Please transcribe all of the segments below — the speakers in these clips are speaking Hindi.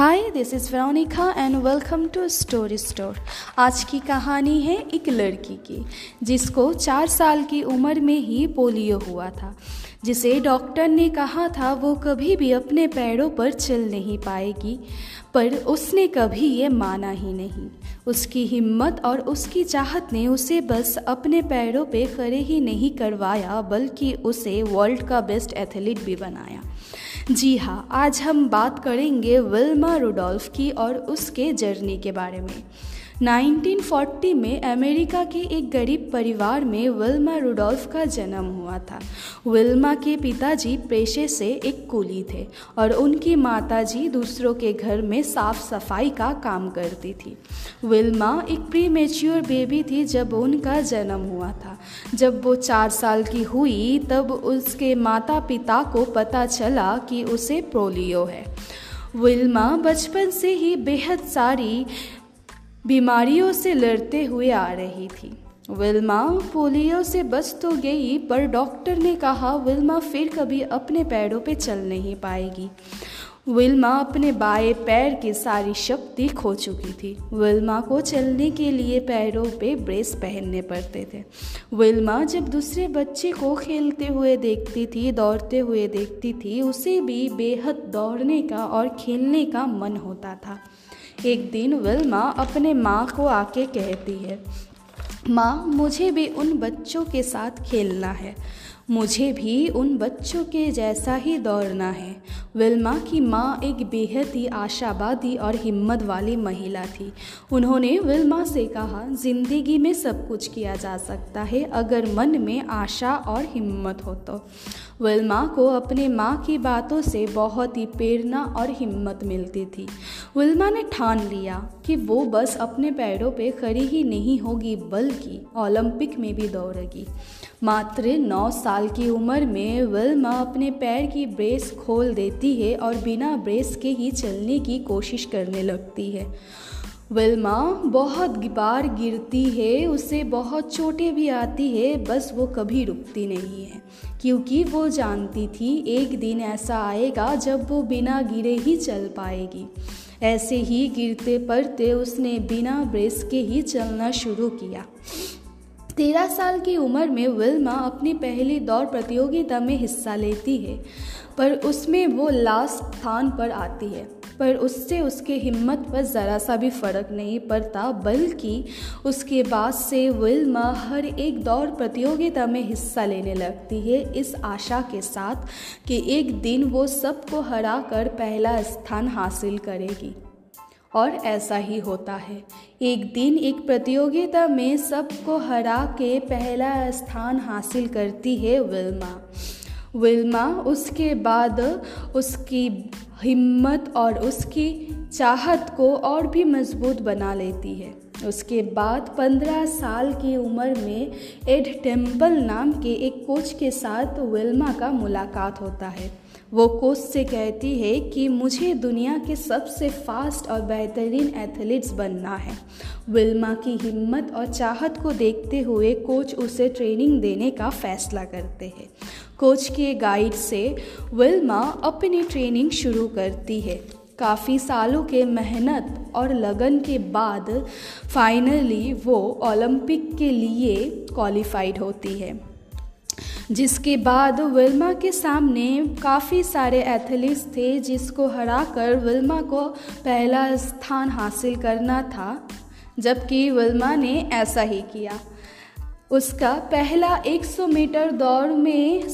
Hi this is Veronica and welcome to Story Store आज की कहानी है एक लड़की की, जिसको चार साल की उम्र में ही पोलियो हुआ था। जिसे डॉक्टर ने कहा था वो कभी भी अपने पैरों पर चल नहीं पाएगी, पर उसने कभी ये माना ही नहीं। उसकी हिम्मत और उसकी चाहत ने उसे बस अपने पैरों पे खड़े ही नहीं करवाया, बल्कि उसे वर्ल्ड का बेस्ट एथलीट भी बनाया। जी हाँ आज हम बात करेंगे विल्मा रुडोल्फ की और उसके जर्नी के बारे में। 1940 में अमेरिका के एक गरीब परिवार में विल्मा रुडोल्फ का जन्म हुआ था। विल्मा के पिताजी पेशे से एक कुली थे और उनकी माताजी दूसरों के घर में साफ़ सफ़ाई का काम करती थी। विल्मा एक प्री मेच्योर बेबी थी जब उनका जन्म हुआ था। जब वो चार साल की हुई, तब उसके माता पिता को पता चला कि उसे पोलियो है। विल्मा बचपन से ही बेहद सारी बीमारियों से लड़ते हुए आ रही थी। विल्मा पोलियो से बच तो गई, पर डॉक्टर ने कहा, विल्मा फिर कभी अपने पैरों पे चल नहीं पाएगी। विल्मा अपने बाएँ पैर की सारी शक्ति खो चुकी थी। विल्मा को चलने के लिए पैरों पे ब्रेस पहनने पड़ते थे। विल्मा जब दूसरे बच्चे को खेलते हुए देखती थी, दौड़ते हुए देखती थी, उसे भी बेहद दौड़ने का और खेलने का मन होता था। एक दिन विल्मा अपने माँ को आके कहती है, माँ, मुझे भी उन बच्चों के साथ खेलना है। मुझे भी उन बच्चों के जैसा ही दौड़ना है। विल्मा की माँ एक बेहद ही आशावादी और हिम्मत वाली महिला थी। उन्होंने विल्मा से कहा, ज़िंदगी में सब कुछ किया जा सकता है अगर मन में आशा और हिम्मत हो तो। विल्मा को अपने माँ की बातों से बहुत ही प्रेरणा और हिम्मत मिलती थी। विल्मा ने ठान लिया कि वो बस अपने पैरों पे खड़ी ही नहीं होगी, बल्कि ओलंपिक में भी दौड़ेगी। मात्र नौ साल की उम्र में विल्मा अपने पैर की ब्रेस खोल देती है और बिना ब्रेस के ही चलने की कोशिश करने लगती है। विल्मा बहुत बार गिरती है, उसे बहुत चोटें भी आती है, बस वो कभी रुकती नहीं है। क्योंकि वो जानती थी, एक दिन ऐसा आएगा जब वो बिना गिरे ही चल पाएगी। ऐसे ही गिरते पड़ते उसने बिना ब्रेस के ही चलना शुरू किया। तेरह साल की उम्र में विल्मा अपनी पहली दौड़ प्रतियोगिता में हिस्सा लेती है, पर उसमें वो लास्ट स्थान पर आती है। पर उससे उसके हिम्मत पर ज़रा सा भी फ़र्क नहीं पड़ता, बल्कि उसके बाद से विल्मा हर एक दौड़ प्रतियोगिता में हिस्सा लेने लगती है। इस आशा के साथ कि एक दिन वो सबको हरा कर पहला स्थान हासिल करेगी। और ऐसा ही होता है। एक दिन एक प्रतियोगिता में सबको हरा के पहला स्थान हासिल करती है विल्मा। विल्मा उसके बाद उसकी हिम्मत और उसकी चाहत को और भी मज़बूत बना लेती है। उसके बाद पंद्रह साल की उम्र में एड टेंपल नाम के एक कोच के साथ विल्मा का मुलाकात होता है। वो कोच से कहती है कि मुझे दुनिया के सबसे फास्ट और बेहतरीन एथलीट्स बनना है। विल्मा की हिम्मत और चाहत को देखते हुए कोच उसे ट्रेनिंग देने का फैसला करते हैं। कोच के गाइड से विल्मा अपनी ट्रेनिंग शुरू करती है। काफ़ी सालों के मेहनत और लगन के बाद फाइनली वो ओलंपिक के लिए क्वालिफाइड होती है। जिसके बाद विल्मा के सामने काफ़ी सारे एथलीट्स थे जिसको हराकर विल्मा को पहला स्थान हासिल करना था, जबकि विल्मा ने ऐसा ही किया। उसका पहला 100 मीटर दौड़ में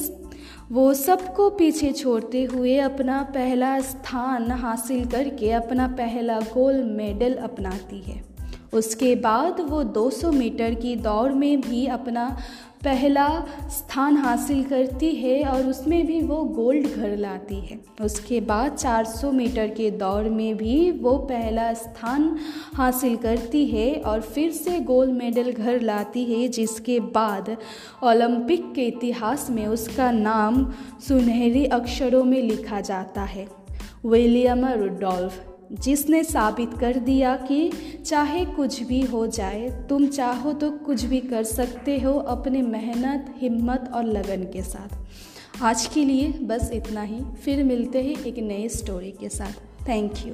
वो सबको पीछे छोड़ते हुए अपना पहला स्थान हासिल करके अपना पहला गोल्ड मेडल अपनाती है। उसके बाद वो 200 मीटर की दौड़ में भी अपना पहला स्थान हासिल करती है और उसमें भी वो गोल्ड घर लाती है। उसके बाद 400 मीटर के दौड़ में भी वो पहला स्थान हासिल करती है और फिर से गोल्ड मेडल घर लाती है, जिसके बाद ओलंपिक के इतिहास में उसका नाम सुनहरी अक्षरों में लिखा जाता है। William Rudolph. जिसने साबित कर दिया कि चाहे कुछ भी हो जाए, तुम चाहो तो कुछ भी कर सकते हो अपने मेहनत, हिम्मत और लगन के साथ। आज के लिए बस इतना ही, फिर मिलते हैं एक नए स्टोरी के साथ। Thank you